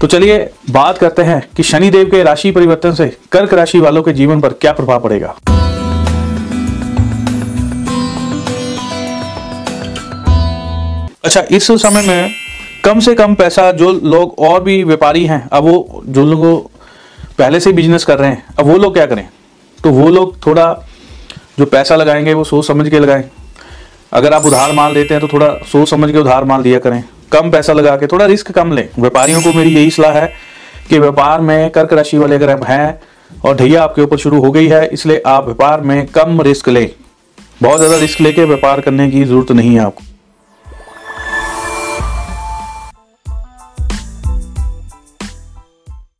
तो चलिए बात करते हैं कि शनि देव के राशि परिवर्तन से कर्क राशि वालों के जीवन पर क्या प्रभाव पड़ेगा। अच्छा इस समय में कम से कम पैसा जो लोग और भी व्यापारी हैं, अब वो जो लोग पहले से बिज़नेस कर रहे हैं, अब वो लोग क्या करें? तो वो लोग थोड़ा जो पैसा लगाएँगे वो सोच समझ के लगाएँ। अगर आप उधार माल देते हैं तो थोड़ा सोच समझ के उधार माल दिया करें। कम पैसा लगा के थोड़ा रिस्क कम लें। व्यापारियों को मेरी यही सलाह है कि व्यापार में कर्क राशि वाले अगर आप हैं और ढैया आपके ऊपर शुरू हो गई है, इसलिए आप व्यापार में कम रिस्क लें। बहुत ज़्यादा रिस्क लेके व्यापार करने की ज़रूरत नहीं है आपको।